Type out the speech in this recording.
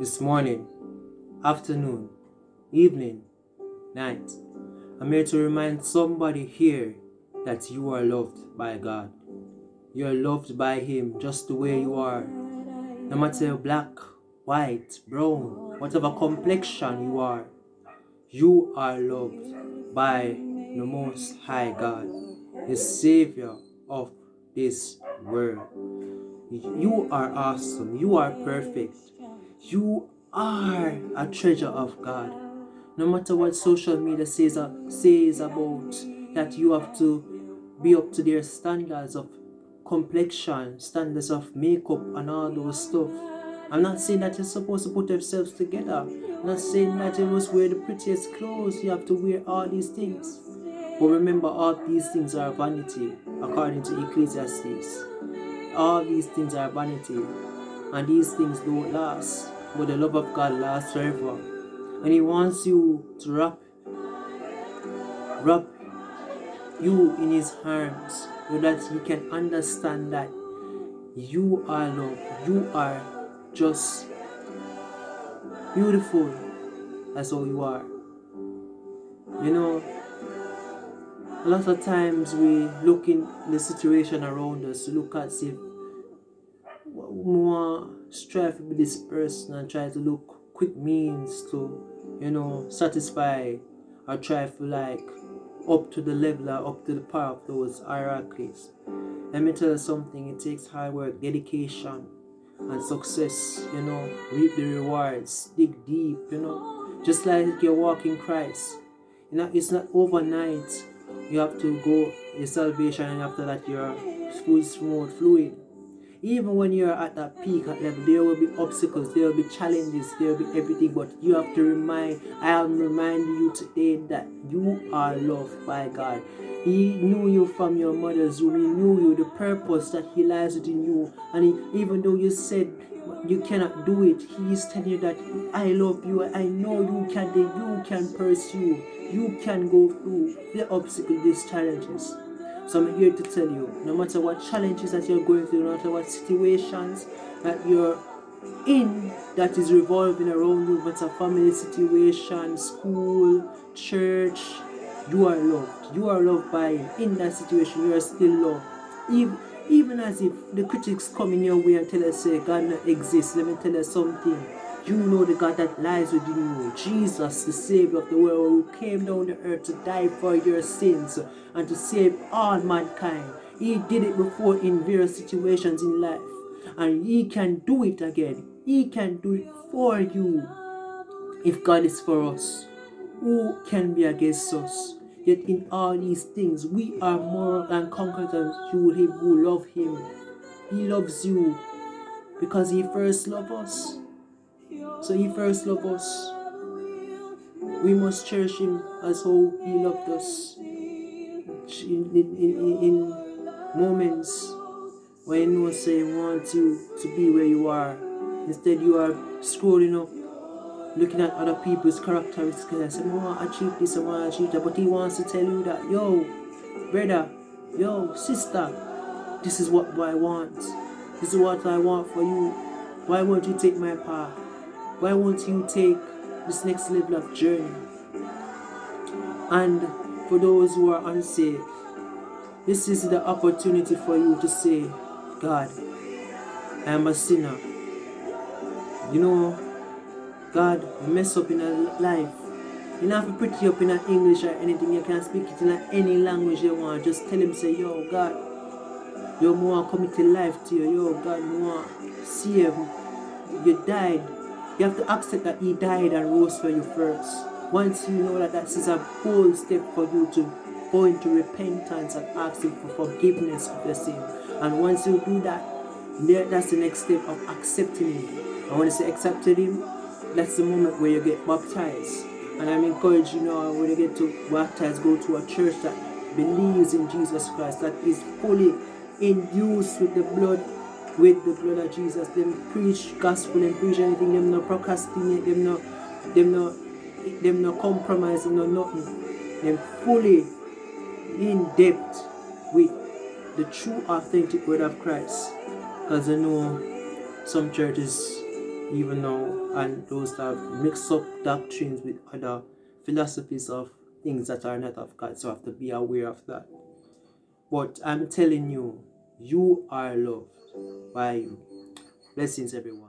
this morning, afternoon, evening, night. I'm here to remind somebody here that you are loved by God. You are loved by Him just the way you are. No matter black, white, brown, whatever complexion you are, you are loved by the Most High God, the Savior of this world. You are awesome. You are perfect. You are a treasure of God. No matter what social media says, uh, says about that you have to be up to their standards of complexion, standards of makeup, and all those stuff. I'm not saying that you're supposed to put yourselves together. I'm not saying that you must wear the prettiest clothes. You have to wear all these things. But remember, all these things are vanity, according to Ecclesiastes. All these things are vanity, and these things don't last. But the love of God lasts forever. And He wants you to wrap, wrap you in His arms so that He can understand that you are loved. You are just beautiful. That's all you are. You know, a lot of times we look in the situation around us look at see more strive with this person and try to look quick means to you know satisfy or try to like up to the level or up to the power of those hierarchies. Let me tell you something, it takes hard work, dedication and success, you know, reap the rewards, dig deep, you know. Just like you're walking Christ. You know, it's not overnight. You have to go your salvation and after that you're full smooth, fluid. Even when you're at that peak at level, there will be obstacles, there will be challenges, there will be everything, but you have to remind I am reminding you today that you are loved by God. He knew you from your mother's womb. He knew you, the purpose that He lies within you. And he, even though you said you cannot do it, He is telling you that I love you. I know you can. You can pursue. You can go through the obstacles, these challenges. So I'm here to tell you, no matter what challenges that you're going through, no matter what situations that you're in that is revolving around you, but a family situation, school, church, you are loved. You are loved by. In that situation, you are still loved. Even, even as if the critics come in your way and tell us, say, God not exists, let me tell you something. You know the God that lies within you. Jesus, the Savior of the world, who came down to earth to die for your sins and to save all mankind. He did it before in various situations in life. And He can do it again. He can do it for you. If God is for us, who can be against us? Yet in all these things, we are more than conquerors through Him who love Him. He loves you because He first loved us. So He first loved us. We must cherish Him as how He loved us. In, in, in, in moments when you say want you to be where you are, instead you are scrolling up looking at other people's characteristics and say, I want to achieve this, I want to achieve that. But he wants to tell you that, yo, brother, yo, sister, this is what I want. This is what I want for you. Why won't you take my path? Why won't you take this next level of journey? And for those who are unsaved, this is the opportunity for you to say, God, I am a sinner. You know, God, mess up in a life. You don't have to pretty up in English or anything. You can speak it in any language you want. Just tell him, say, yo, God, want to commit life to you. Yo, God, to save. You died. You have to accept that he died and rose for you first. Once you know that that is a bold step for you to go into repentance and ask him for forgiveness of your sin. And once you do that, that's the next step of accepting him. And when you say accepting him, that's the moment where you get baptized. And I'm encouraged, you know, when you get to baptize, go to a church that believes in Jesus Christ, that is fully induced with the blood, with the blood of Jesus. Them preach gospel and preach anything, them no procrastinate, them no them no them no compromise, them no nothing. Them fully in depth with the true authentic word of Christ. Because I know some churches even now, and those that mix up doctrines with other philosophies of things that are not of God. So have to be aware of that. But I'm telling you, you are loved by you. Blessings, everyone.